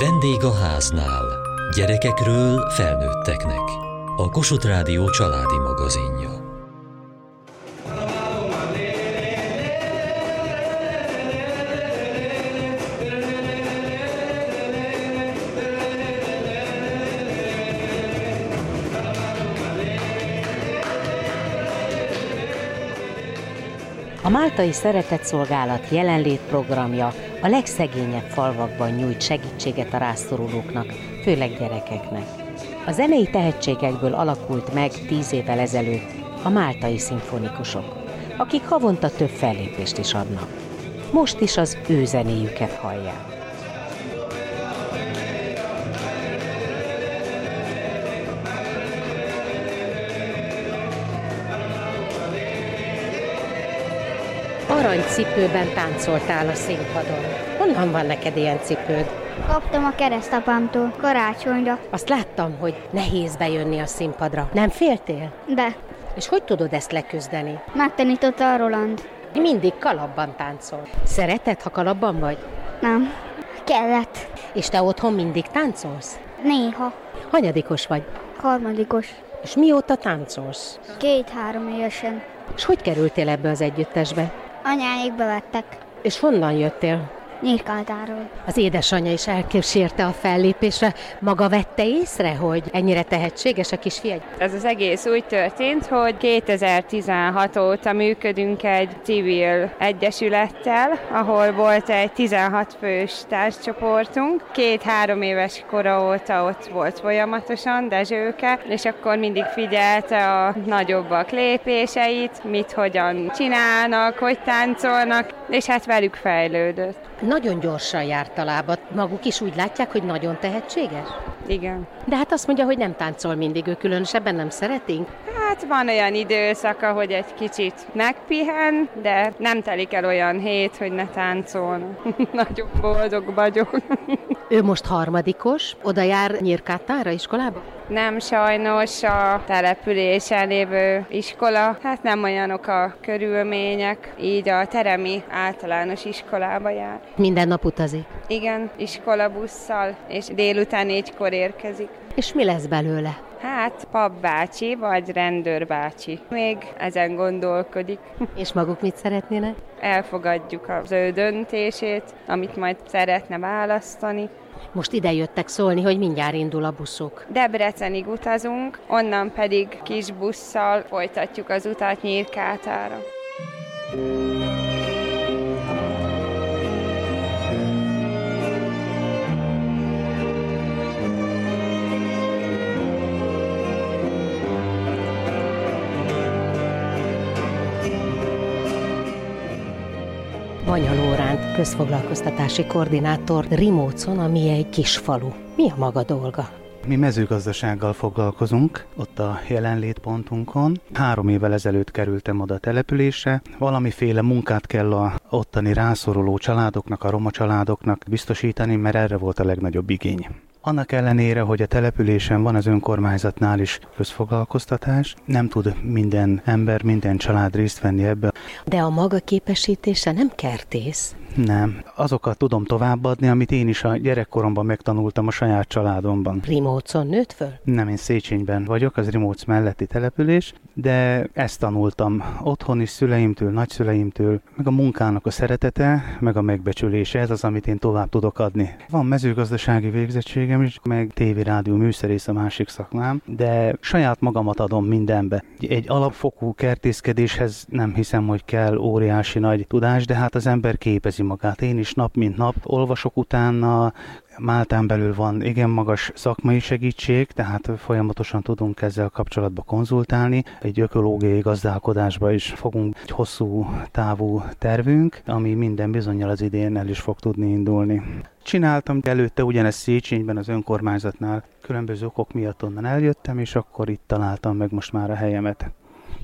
Vendég a háznál. Gyerekekről felnőtteknek. A Kossuth Rádió családi magazinja. A Máltai Szeretetszolgálat jelenlét programja a legszegényebb falvakban nyújt segítséget a rászorulóknak, főleg gyerekeknek. A zenei tehetségekből alakult meg tíz évvel ezelőtt a Máltai Szimfonikusok, akik havonta több fellépést is adnak. Most is az ő zenéjüket hallják. Aranycipőben táncoltál a színpadon. Honnan van neked ilyen cipőd? Kaptam a keresztapámtól karácsonyra, Azt láttam, hogy nehéz bejönni a színpadra. Nem féltél? de És hogy tudod ezt leküzdeni? megtanította a Roland. Mindig kalapban táncol. Szereted, ha kalapban vagy? Nem. Kellett. És te otthon mindig táncolsz? Néha. Hanyadikos vagy? Harmadikos. És mióta táncolsz? Két-három évesen. És hogy kerültél ebbe az együttesbe? Anyáik bevettek. És honnan jöttél? Nyírkátáról. Az édesanyja is elkísérte a fellépésre. Maga vette észre, hogy ennyire tehetséges a kisfiagy? Ez az egész úgy történt, hogy 2016 óta működünk egy civil egyesülettel, ahol volt egy 16 fős társcsoportunk. Két-három éves kora óta ott volt folyamatosan Dezsőke, és akkor mindig figyelte a nagyobbak lépéseit, mit hogyan csinálnak, hogy táncolnak, és hát velük fejlődött. Nagyon gyorsan járt a lábat. Maguk is úgy látják, hogy nagyon tehetséges? Igen. De hát azt mondja, hogy nem táncol mindig, ő különösebben nem szeretünk. Hát van olyan időszaka, hogy egy kicsit megpihen, de nem telik el olyan hét, hogy ne táncolna. Nagyon boldog vagyok. Ő most harmadikos, oda jár Nyírkátára iskolába? Nem sajnos a településen lévő iskola, hát nem olyanok a körülmények, így a Teremi általános iskolába jár. Minden nap utazik. Igen, iskolabusszal, és délután négykor érkezik. És mi lesz belőle? Hát papbácsi vagy rendőrbácsi. Még ezen gondolkodik. És maguk mit szeretnének? Elfogadjuk az ő döntését, amit majd szeretne választani. Most ide jöttek szólni, hogy mindjárt indul a buszok. Debrecenig utazunk, onnan pedig kis busszal folytatjuk az utat Nyírkátára. Vanya Lóránt, közfoglalkoztatási koordinátor Rimócon, ami egy kis falu. Mi a maga dolga? Mi mezőgazdasággal foglalkozunk, ott a jelenlétpontunkon. Három évvel ezelőtt kerültem oda településre. Valamiféle munkát kell a ottani rászoruló családoknak, a roma családoknak biztosítani, mert erre volt a legnagyobb igény. Annak ellenére, hogy a településen van az önkormányzatnál is közfoglalkoztatás, nem tud minden ember, minden család részt venni ebbe. De a maga képesítése nem kertész. Nem. Azokat tudom továbbadni, amit én is a gyerekkoromban megtanultam a saját családomban. Rimócon nőtt föl? Nem, én Széchenyben vagyok, az Rimóc melletti település, de ezt tanultam otthon is szüleimtől, nagyszüleimtől, meg a munkának a szeretete, meg a megbecsülése, ez az, amit én tovább tudok adni. Van mezőgazdasági végzettségem is, meg tévérádió műszerész a másik szakmám, de saját magamat adom mindenbe. Egy alapfokú kertészkedéshez nem hiszem, hogy kell óriási nagy tudás, de hát az ember képezi magát. Én is nap mint nap olvasok utána, Máltán belül van igen magas szakmai segítség, tehát folyamatosan tudunk ezzel kapcsolatban konzultálni. Egy ökológiai gazdálkodásba is fogunk egy hosszú távú tervünk, ami minden bizonyal az idén el is fog tudni indulni. Csináltam előtte ugyanezt Széchenyben az önkormányzatnál, különböző okok miatt onnan eljöttem, és akkor itt találtam meg most már a helyemet.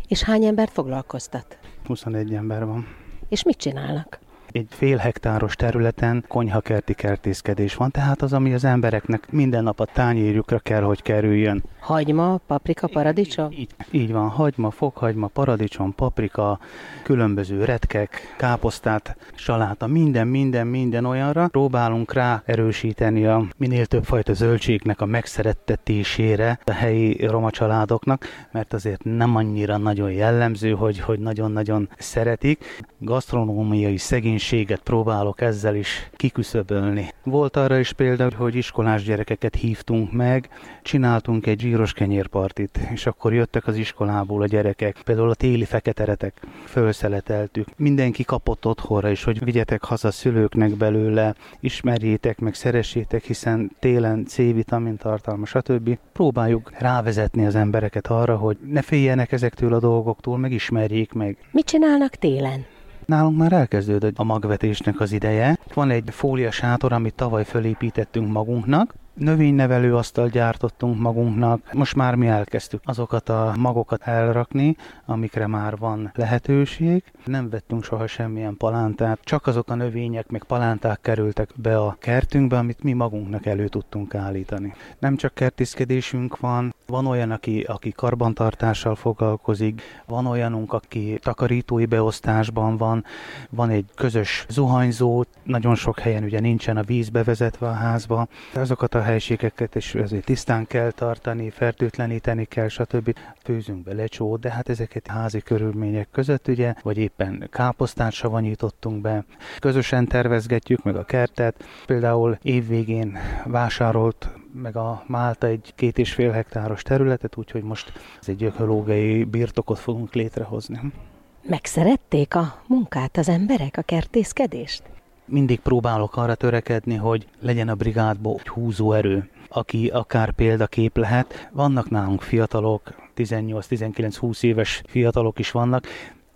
És hány embert foglalkoztat? 21 ember van. És mit csinálnak? Egy fél hektáros területen konyhakerti kertészkedés van, tehát az, ami az embereknek minden nap a tányérjukra kell, hogy kerüljön. Hagyma, paprika, paradicsom? Így, így van, hagyma, fokhagyma, paradicsom, paprika, különböző retkek, káposztát, saláta, minden, minden, minden olyanra. Próbálunk rá erősíteni a minél több fajta zöldségnek a megszerettetésére a helyi roma családoknak, mert azért nem annyira nagyon jellemző, hogy, hogy nagyon-nagyon szeretik. Gasztronómiai szegénységet próbálok ezzel is kiküszöbölni. Volt arra is példa, hogy iskolás gyerekeket hívtunk meg, csináltunk egy zsíros kenyérpartit, és akkor jöttek az iskolából a gyerekek, például a téli feketeretek, felszeleteltük. Mindenki kapott otthonra is, hogy vigyetek haza szülőknek belőle, ismerjétek meg, szeressétek, hiszen télen C-vitamin tartalma, stb. Próbáljuk rávezetni az embereket arra, hogy ne féljenek ezektől a dolgoktól, meg ismerjék meg. Mit csinálnak télen? Nálunk már elkezdődött a magvetésnek az ideje. Van egy fólia sátor, amit tavaly fölépítettünk magunknak, Növénynevelő asztal gyártottunk magunknak, most már mi elkezdtük azokat a magokat elrakni, amikre már van lehetőség. Nem vettünk soha semmilyen palántát, csak azok a növények meg palánták kerültek be a kertünkbe, amit mi magunknak elő tudtunk állítani. Nem csak kertészkedésünk van, van olyan, aki, aki karbantartással foglalkozik, van olyanunk, aki takarítói beosztásban van, van egy közös zuhanyzó, nagyon sok helyen ugye nincsen a víz bevezetve a házba. Azokat a helységeket is azért tisztán kell tartani, fertőtleníteni kell, stb. Főzünk be lecsót, de hát ezeket házi körülmények között ugye, vagy éppen káposztát savanyítottunk be. Közösen tervezgetjük meg a kertet. Például évvégén vásárolt meg a Málta egy két és fél hektáros területet, úgyhogy most ez egy ökológiai birtokot fogunk létrehozni. Megszerették a munkát az emberek, a kertészkedést? Mindig próbálok arra törekedni, hogy legyen a brigádból egy húzó erő, aki akár példakép lehet. Vannak nálunk fiatalok, 18-19-20 éves fiatalok is vannak,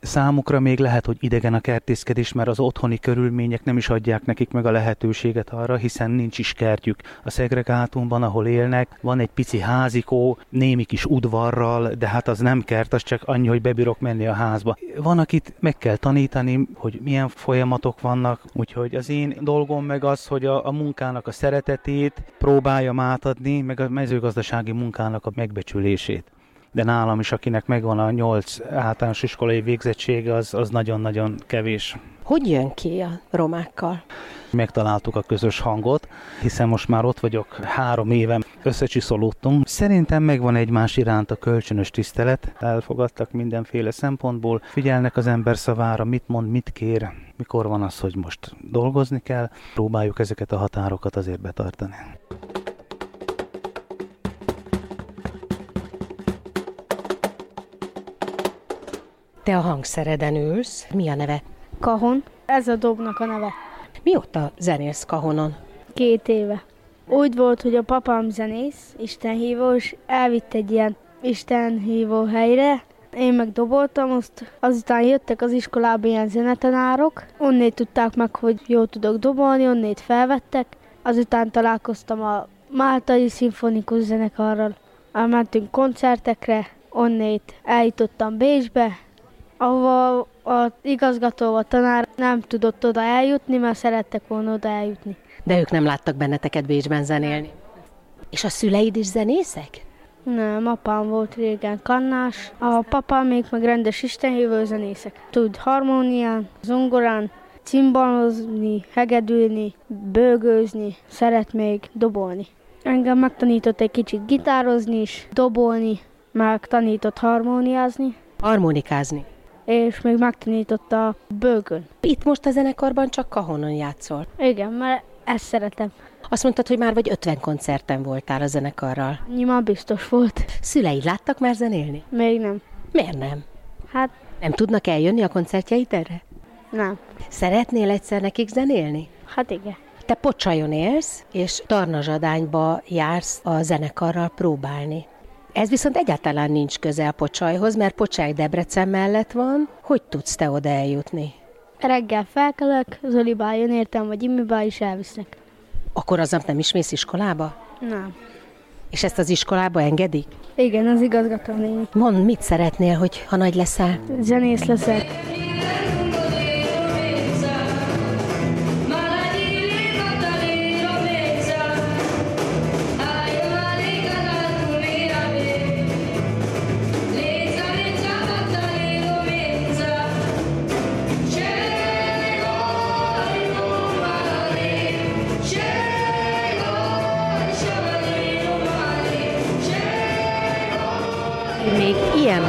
Számukra még lehet, hogy idegen a kertészkedés, mert az otthoni körülmények nem is adják nekik meg a lehetőséget arra, hiszen nincs is kertjük. A szegregátumban, ahol élnek, van egy pici házikó, némi kis udvarral, de hát az nem kert, az csak annyi, hogy bebírok menni a házba. Van, akit meg kell tanítani, hogy milyen folyamatok vannak, úgyhogy az én dolgom meg az, hogy a, a munkának a szeretetét próbáljam átadni, meg a mezőgazdasági munkának a megbecsülését de nálam is, akinek megvan a nyolc általános iskolai végzettsége, az, az nagyon-nagyon kevés. Hogy jön ki a romákkal? Megtaláltuk a közös hangot, hiszen most már ott vagyok három éve, összecsiszolódtunk. Szerintem megvan egymás iránt a kölcsönös tisztelet, elfogadtak mindenféle szempontból, figyelnek az ember szavára, mit mond, mit kér, mikor van az, hogy most dolgozni kell, próbáljuk ezeket a határokat azért betartani. Te a hangszereden ülsz. Mi a neve? Kahon. Ez a dobnak a neve. Mióta zenélsz kahonon? Két éve. Úgy volt, hogy a papám zenész, istenhívó, és elvitt egy ilyen istenhívó helyre, én meg doboltam, azt azután jöttek az iskolába ilyen zenetanárok, onnét tudták meg, hogy jól tudok dobolni, onnét felvettek, azután találkoztam a Máltai Szimfonikus Zenekarral, elmentünk koncertekre, onnét eljutottam Bécsbe, ahova az igazgató, a tanár nem tudott oda eljutni, mert szerettek volna oda eljutni. De ők nem láttak benneteket Bécsben zenélni. És a szüleid is zenészek? Nem, apám volt régen kannás, a papám még meg rendes istenhívő zenészek. Tud harmónián, zongorán, cimbalozni, hegedülni, bőgőzni, szeret még dobolni. Engem megtanított egy kicsit gitározni is, dobolni, meg tanított harmóniázni. Harmonikázni és még megtanította a bőgön. Itt most a zenekarban csak kahonon játszol. Igen, mert ezt szeretem. Azt mondtad, hogy már vagy 50 koncerten voltál a zenekarral. Nyilván biztos volt. Szüleid láttak már zenélni? Még nem. Miért nem? Hát... Nem tudnak eljönni a koncertjeid erre? Nem. Szeretnél egyszer nekik zenélni? Hát igen. Te Pocsajon élsz, és Tarnazsadányba jársz a zenekarral próbálni. Ez viszont egyáltalán nincs közel Pocsajhoz, mert Pocsaj Debrecen mellett van. Hogy tudsz te oda eljutni? Reggel felkelek, Zolibá jön értem, vagy Imibá is elvisznek. Akkor aznap nem is mész iskolába? Nem. És ezt az iskolába engedik? Igen, az igazgató néni. Mit szeretnél, hogy ha nagy leszel? Zenész leszek.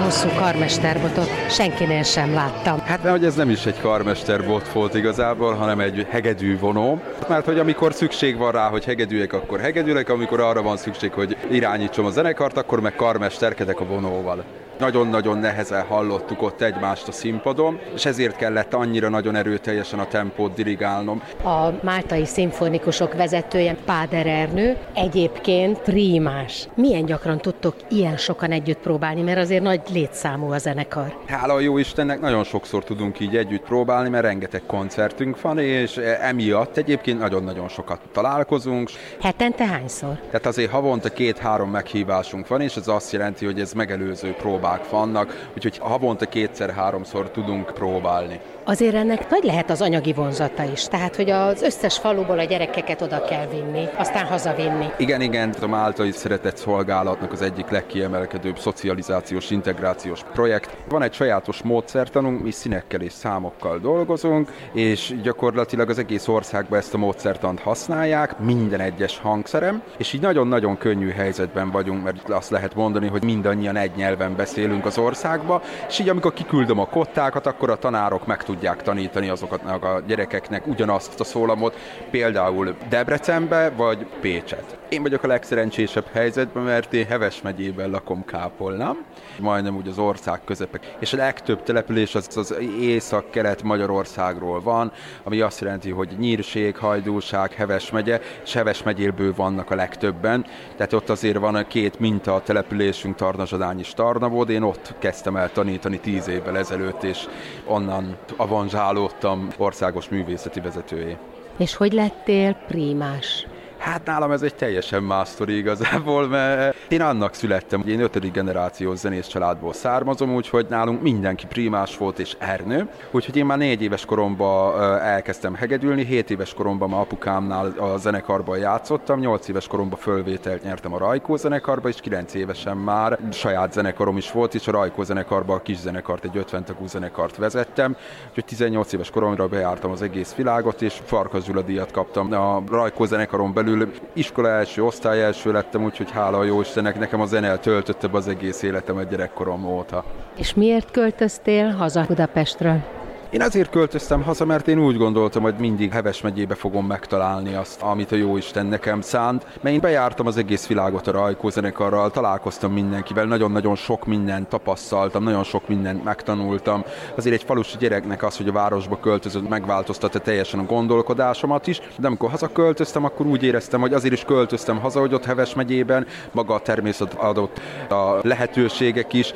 Hosszú karmesterbotot senkinél sem láttam. Hát mert hogy ez nem is egy karmesterbot volt igazából, hanem egy hegedű vonó. Mert hogy amikor szükség van rá, hogy hegedűek, akkor hegedűlek, amikor arra van szükség, hogy irányítsam a zenekart, akkor meg karmesterkedek a vonóval. Nagyon-nagyon nehezen hallottuk ott egymást a színpadon, és ezért kellett annyira nagyon erőteljesen a tempót dirigálnom. A Máltai Szimfonikusok vezetője Páder Ernő egyébként prímás. Milyen gyakran tudtok ilyen sokan együtt próbálni, mert azért nagy létszámú a zenekar. Hála a jó Istennek nagyon sokszor tudunk így együtt próbálni, mert rengeteg koncertünk van, és emiatt egyébként nagyon-nagyon sokat találkozunk. Hetente hányszor? Tehát azért havonta két-három meghívásunk van, és ez azt jelenti, hogy ez megelőző próbál próbák vannak, úgyhogy havonta kétszer-háromszor tudunk próbálni. Azért ennek nagy lehet az anyagi vonzata is, tehát hogy az összes faluból a gyerekeket oda kell vinni, aztán hazavinni. Igen, igen, a Máltai Szeretett Szolgálatnak az egyik legkiemelkedőbb szocializációs integrációs projekt. Van egy sajátos módszertanunk, mi színekkel és számokkal dolgozunk, és gyakorlatilag az egész országban ezt a módszertant használják, minden egyes hangszerem, és így nagyon-nagyon könnyű helyzetben vagyunk, mert azt lehet mondani, hogy mindannyian egy nyelven beszélünk az országba, és így amikor kiküldöm a kottákat, akkor a tanárok meg tudják tanítani azoknak a gyerekeknek ugyanazt a szólamot, például Debrecenbe vagy Pécset. Én vagyok a legszerencsésebb helyzetben, mert én Heves megyében lakom Kápolnám, majdnem úgy az ország közepek. És a legtöbb település az, az észak-kelet Magyarországról van, ami azt jelenti, hogy Nyírség, Hajdúság, Heves megye, és Heves megyéből vannak a legtöbben. Tehát ott azért van a két minta a településünk, Tarnazsadány és Tarnavod. Én ott kezdtem el tanítani tíz évvel ezelőtt, és onnan avanzsálódtam országos művészeti vezetőjé. És hogy lettél prímás? Hát nálam ez egy teljesen más sztori igazából, mert én annak születtem, hogy én ötödik generációs zenész családból származom, úgyhogy nálunk mindenki primás volt és ernő. Úgyhogy én már négy éves koromban elkezdtem hegedülni, hét éves koromban már apukámnál a zenekarban játszottam, nyolc éves koromban fölvételt nyertem a Rajkó zenekarba, és kilenc évesen már saját zenekarom is volt, és a Rajkó zenekarban a kis zenekart, egy 50 tagú zenekart vezettem. Úgyhogy 18 éves koromra bejártam az egész világot, és Farkas kaptam a Rajkó zenekaron belül belül iskola első, osztály első lettem, úgyhogy hála a jó Istennek, nekem a zene töltötte az egész életemet gyerekkorom óta. És miért költöztél haza Budapestről? Én azért költöztem haza, mert én úgy gondoltam, hogy mindig Heves megyébe fogom megtalálni azt, amit a jó Isten nekem szánt. Mert én bejártam az egész világot a Rajkó zenekarral, találkoztam mindenkivel, nagyon-nagyon sok mindent tapasztaltam, nagyon sok mindent megtanultam. Azért egy falusi gyereknek az, hogy a városba költözött, megváltoztatta teljesen a gondolkodásomat is, de amikor hazaköltöztem, akkor úgy éreztem, hogy azért is költöztem haza, hogy ott Heves megyében maga a természet adott a lehetőségek is,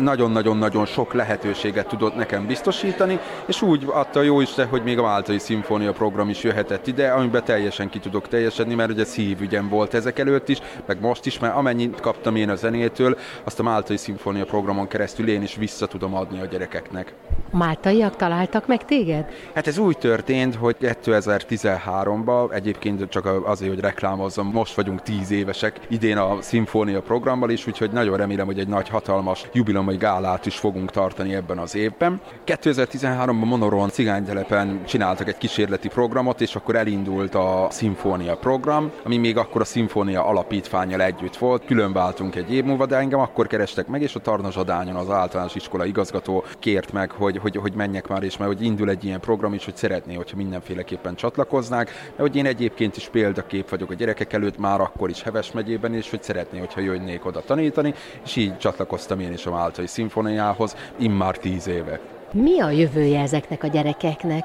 nagyon-nagyon-nagyon sok lehetőséget tudott nekem biztosítani, és úgy adta jó Isten, hogy még a Máltai Szimfónia program is jöhetett ide, amiben teljesen ki tudok teljesedni, mert ugye szívügyem volt ezek előtt is, meg most is, mert amennyit kaptam én a zenétől, azt a Máltai Szimfónia programon keresztül én is vissza tudom adni a gyerekeknek. Máltaiak találtak meg téged? Hát ez úgy történt, hogy 2013-ban, egyébként csak azért, hogy reklámozzam, most vagyunk 10 évesek idén a Szimfónia programmal is, úgyhogy nagyon remélem, hogy egy nagy hatalmas jubilom vagy gálát is fogunk tartani ebben az évben. 2013-ban Monoron cigánytelepen csináltak egy kísérleti programot, és akkor elindult a Szimfónia program, ami még akkor a Szimfónia alapítványjal együtt volt. Külön váltunk egy év múlva, de engem akkor kerestek meg, és a Tarna Zsadányon az általános iskola igazgató kért meg, hogy, hogy, hogy menjek már, és mert hogy indul egy ilyen program is, hogy szeretné, hogyha mindenféleképpen csatlakoznák, mert hogy én egyébként is példakép vagyok a gyerekek előtt, már akkor is Heves megyében, és hogy szeretné, hogyha jönnék oda tanítani, és így csatlakoztam én is a Máltai Szimfoniához immár tíz éve. Mi a jövője ezeknek a gyerekeknek?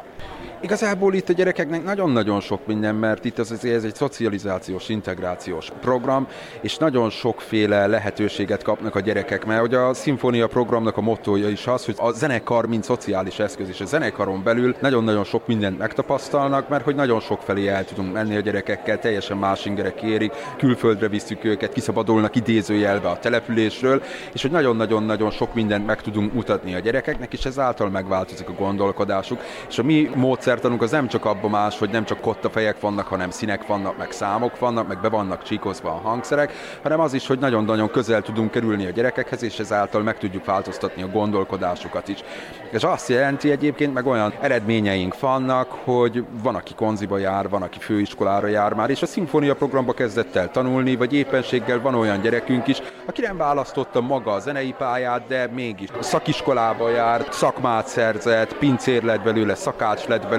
Igazából itt a gyerekeknek nagyon-nagyon sok minden, mert itt az, ez egy szocializációs, integrációs program, és nagyon sokféle lehetőséget kapnak a gyerekek, mert hogy a szimfónia programnak a mottoja is az, hogy a zenekar, mint szociális eszköz, és a zenekaron belül nagyon-nagyon sok mindent megtapasztalnak, mert hogy nagyon sok felé el tudunk menni a gyerekekkel, teljesen más ingerek érik, külföldre visszük őket, kiszabadulnak idézőjelbe a településről, és hogy nagyon-nagyon-nagyon sok mindent meg tudunk mutatni a gyerekeknek, és ezáltal megváltozik a gondolkodásuk, és a mi módszer módszertanunk az nem csak abban más, hogy nem csak kottafejek vannak, hanem színek vannak, meg számok vannak, meg be vannak csíkozva a hangszerek, hanem az is, hogy nagyon-nagyon közel tudunk kerülni a gyerekekhez, és ezáltal meg tudjuk változtatni a gondolkodásukat is. És azt jelenti egyébként, meg olyan eredményeink vannak, hogy van, aki konziba jár, van, aki főiskolára jár már, és a szimfónia programba kezdett el tanulni, vagy éppenséggel van olyan gyerekünk is, aki nem választotta maga a zenei pályát, de mégis szakiskolába jár, szakmát szerzett, pincér lett belőle, szakács lett belőle,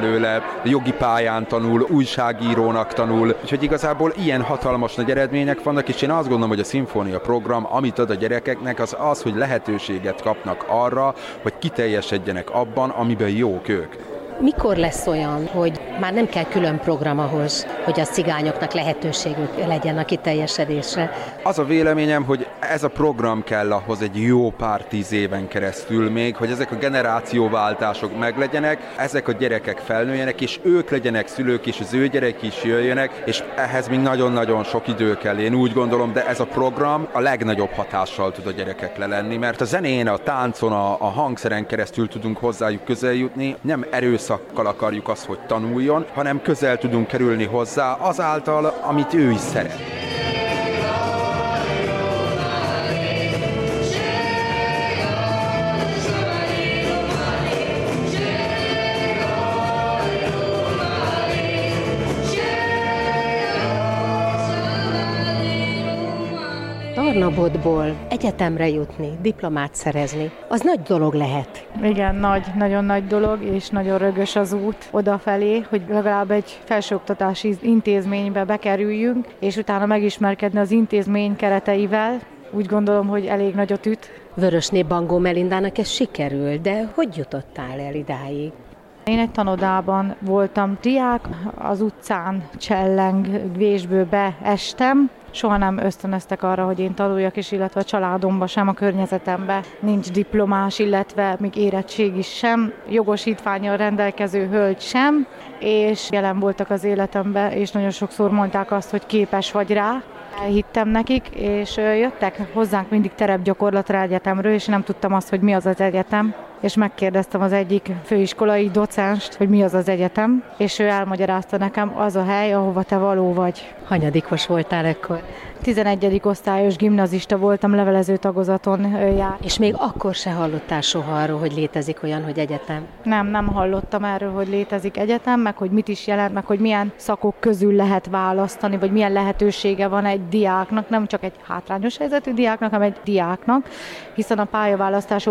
jogi pályán tanul, újságírónak tanul, úgyhogy igazából ilyen hatalmas nagy eredmények vannak, és én azt gondolom, hogy a szimfónia program, amit ad a gyerekeknek, az az, hogy lehetőséget kapnak arra, hogy kiteljesedjenek abban, amiben jók ők. Mikor lesz olyan, hogy már nem kell külön program ahhoz, hogy a cigányoknak lehetőségük legyen a kiteljesedésre? Az a véleményem, hogy ez a program kell ahhoz egy jó pár tíz éven keresztül még, hogy ezek a generációváltások meglegyenek, ezek a gyerekek felnőjenek, és ők legyenek szülők, és az ő gyerek is jöjjönek, és ehhez még nagyon-nagyon sok idő kell, én úgy gondolom, de ez a program a legnagyobb hatással tud a gyerekekre lenni, mert a zenén, a táncon, a, a hangszeren keresztül tudunk hozzájuk közel jutni, nem erőszakkal akarjuk azt, hogy tanuljon, hanem közel tudunk kerülni hozzá azáltal, amit ő is szeret. Tarnabodból egyetemre jutni, diplomát szerezni, az nagy dolog lehet. Igen, nagy, nagyon nagy dolog, és nagyon rögös az út odafelé, hogy legalább egy felsőoktatási intézménybe bekerüljünk, és utána megismerkedni az intézmény kereteivel, úgy gondolom, hogy elég nagyot üt. Vörösné Bangó Melindának ez sikerül, de hogy jutottál el idáig? Én egy tanodában voltam diák, az utcán cselleng, vésből beestem, soha nem ösztönöztek arra, hogy én tanuljak, és illetve a családomba sem, a környezetembe. Nincs diplomás, illetve még érettség is sem, jogosítványal rendelkező hölgy sem, és jelen voltak az életemben, és nagyon sokszor mondták azt, hogy képes vagy rá, Elhittem nekik, és jöttek hozzánk mindig terepgyakorlatra egyetemről, és nem tudtam azt, hogy mi az az egyetem és megkérdeztem az egyik főiskolai docenst, hogy mi az az egyetem, és ő elmagyarázta nekem, az a hely, ahova te való vagy. Hanyadikos voltál ekkor? 11. osztályos gimnazista voltam, levelező tagozaton jár. És még akkor se hallottál soha arról, hogy létezik olyan, hogy egyetem? Nem, nem hallottam erről, hogy létezik egyetem, meg hogy mit is jelent, meg hogy milyen szakok közül lehet választani, vagy milyen lehetősége van egy diáknak, nem csak egy hátrányos helyzetű diáknak, hanem egy diáknak, hiszen a pályaválasztás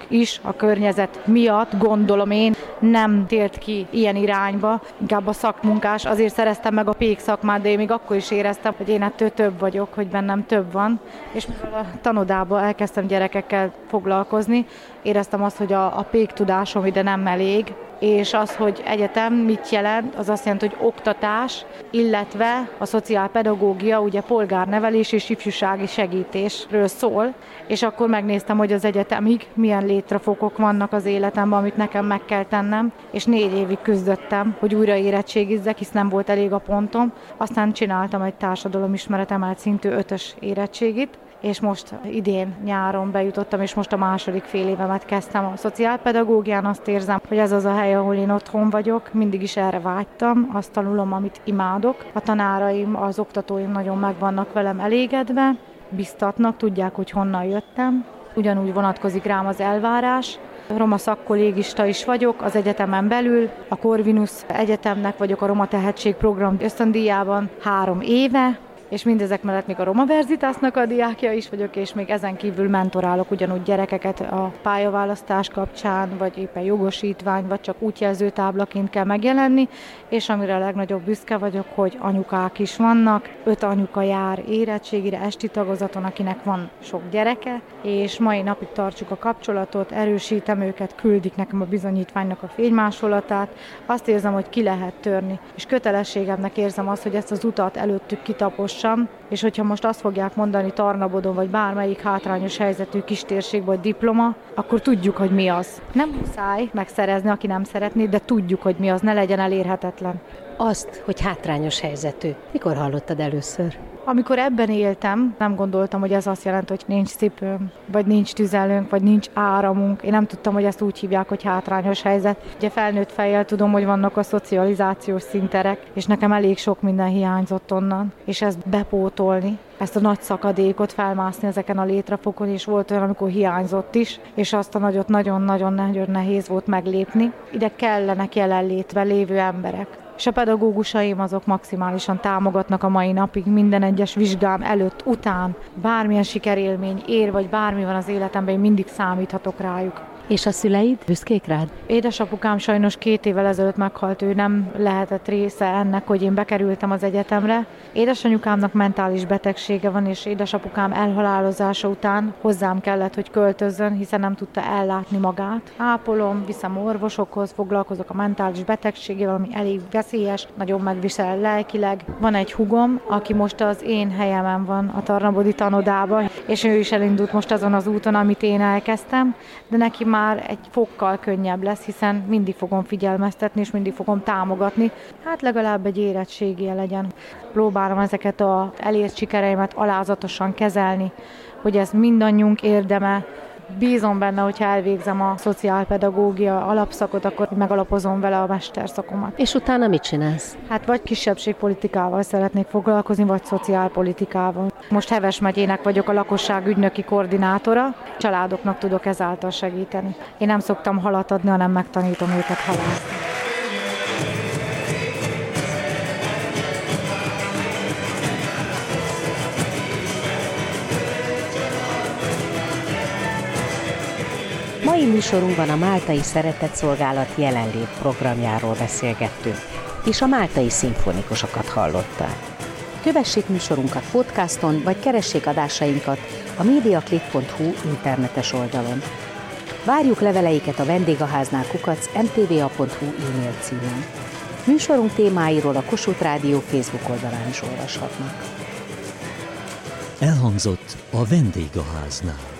orientációnk is a környezet miatt, gondolom én, nem tért ki ilyen irányba, inkább a szakmunkás, azért szereztem meg a pék szakmát, de én még akkor is éreztem, hogy én ettől több vagyok, hogy bennem több van, és mivel a tanodába elkezdtem gyerekekkel foglalkozni, éreztem azt, hogy a, a pék tudásom ide nem elég, és az, hogy egyetem mit jelent, az azt jelenti, hogy oktatás, illetve a szociálpedagógia, ugye polgárnevelés és ifjúsági segítésről szól, és akkor megnéztem, hogy az egyetemig milyen létrefokok vannak az életemben, amit nekem meg kell tennem, és négy évig küzdöttem, hogy újra érettségizzek, hisz nem volt elég a pontom. Aztán csináltam egy társadalomismeret emelt szintű ötös érettségit, és most idén nyáron bejutottam, és most a második fél évemet kezdtem a szociálpedagógián. Azt érzem, hogy ez az a hely, ahol én otthon vagyok, mindig is erre vágytam, azt tanulom, amit imádok. A tanáraim, az oktatóim nagyon meg vannak velem elégedve, biztatnak, tudják, hogy honnan jöttem. Ugyanúgy vonatkozik rám az elvárás, Roma szakkollégista is vagyok az egyetemen belül. A Corvinus Egyetemnek vagyok a Roma Tehetség Program ösztöndíjában három éve, és mindezek mellett még a Roma Verzitasnak a diákja is vagyok, és még ezen kívül mentorálok ugyanúgy gyerekeket a pályaválasztás kapcsán, vagy éppen jogosítvány, vagy csak útjelző táblaként kell megjelenni, és amire a legnagyobb büszke vagyok, hogy anyukák is vannak, öt anyuka jár érettségire, esti tagozaton, akinek van sok gyereke, és mai napig tartsuk a kapcsolatot, erősítem őket, küldik nekem a bizonyítványnak a fénymásolatát, azt érzem, hogy ki lehet törni, és kötelességemnek érzem azt, hogy ezt az utat előttük kitapos gyorsan, és hogyha most azt fogják mondani Tarnabodon, vagy bármelyik hátrányos helyzetű kistérség, vagy diploma, akkor tudjuk, hogy mi az. Nem muszáj megszerezni, aki nem szeretné, de tudjuk, hogy mi az, ne legyen elérhetetlen. Azt, hogy hátrányos helyzetű. Mikor hallottad először? Amikor ebben éltem, nem gondoltam, hogy ez azt jelenti, hogy nincs cipőm, vagy nincs tüzelőnk, vagy nincs áramunk. Én nem tudtam, hogy ezt úgy hívják, hogy hátrányos helyzet. Ugye felnőtt fejjel tudom, hogy vannak a szocializációs szinterek, és nekem elég sok minden hiányzott onnan, és ezt bepótolni, ezt a nagy szakadékot felmászni ezeken a létrafokon, és volt olyan, amikor hiányzott is, és azt a nagyot nagyon-nagyon-nagyon nehéz volt meglépni. Ide kellenek jelenlétve lévő emberek és a pedagógusaim azok maximálisan támogatnak a mai napig minden egyes vizsgám előtt, után, bármilyen sikerélmény ér, vagy bármi van az életemben, én mindig számíthatok rájuk. És a szüleid büszkék rád? Édesapukám sajnos két évvel ezelőtt meghalt, ő nem lehetett része ennek, hogy én bekerültem az egyetemre. Édesanyukámnak mentális betegsége van, és édesapukám elhalálozása után hozzám kellett, hogy költözzön, hiszen nem tudta ellátni magát. Ápolom, viszem orvosokhoz, foglalkozok a mentális betegségével, ami elég veszélyes, nagyon megvisel lelkileg. Van egy hugom, aki most az én helyemen van a Tarnabodi tanodában, és ő is elindult most azon az úton, amit én elkezdtem, de neki már már egy fokkal könnyebb lesz, hiszen mindig fogom figyelmeztetni, és mindig fogom támogatni. Hát legalább egy érettségie legyen. Próbálom ezeket az elért sikereimet alázatosan kezelni, hogy ez mindannyiunk érdeme, bízom benne, hogyha elvégzem a szociálpedagógia alapszakot, akkor megalapozom vele a mesterszakomat. És utána mit csinálsz? Hát vagy kisebbségpolitikával szeretnék foglalkozni, vagy szociálpolitikával. Most Heves megyének vagyok a lakosság ügynöki koordinátora, családoknak tudok ezáltal segíteni. Én nem szoktam halat adni, hanem megtanítom őket halászni. Mai műsorunkban a Máltai Szeretett Szolgálat jelenlét programjáról beszélgettünk, és a máltai szimfonikusokat hallották. Kövessék műsorunkat podcaston, vagy keressék adásainkat a mediaclick.hu internetes oldalon. Várjuk leveleiket a vendégháznál kukac mtva.hu e-mail címen. Műsorunk témáiról a Kossuth Rádió Facebook oldalán is olvashatnak. Elhangzott a vendégháznál.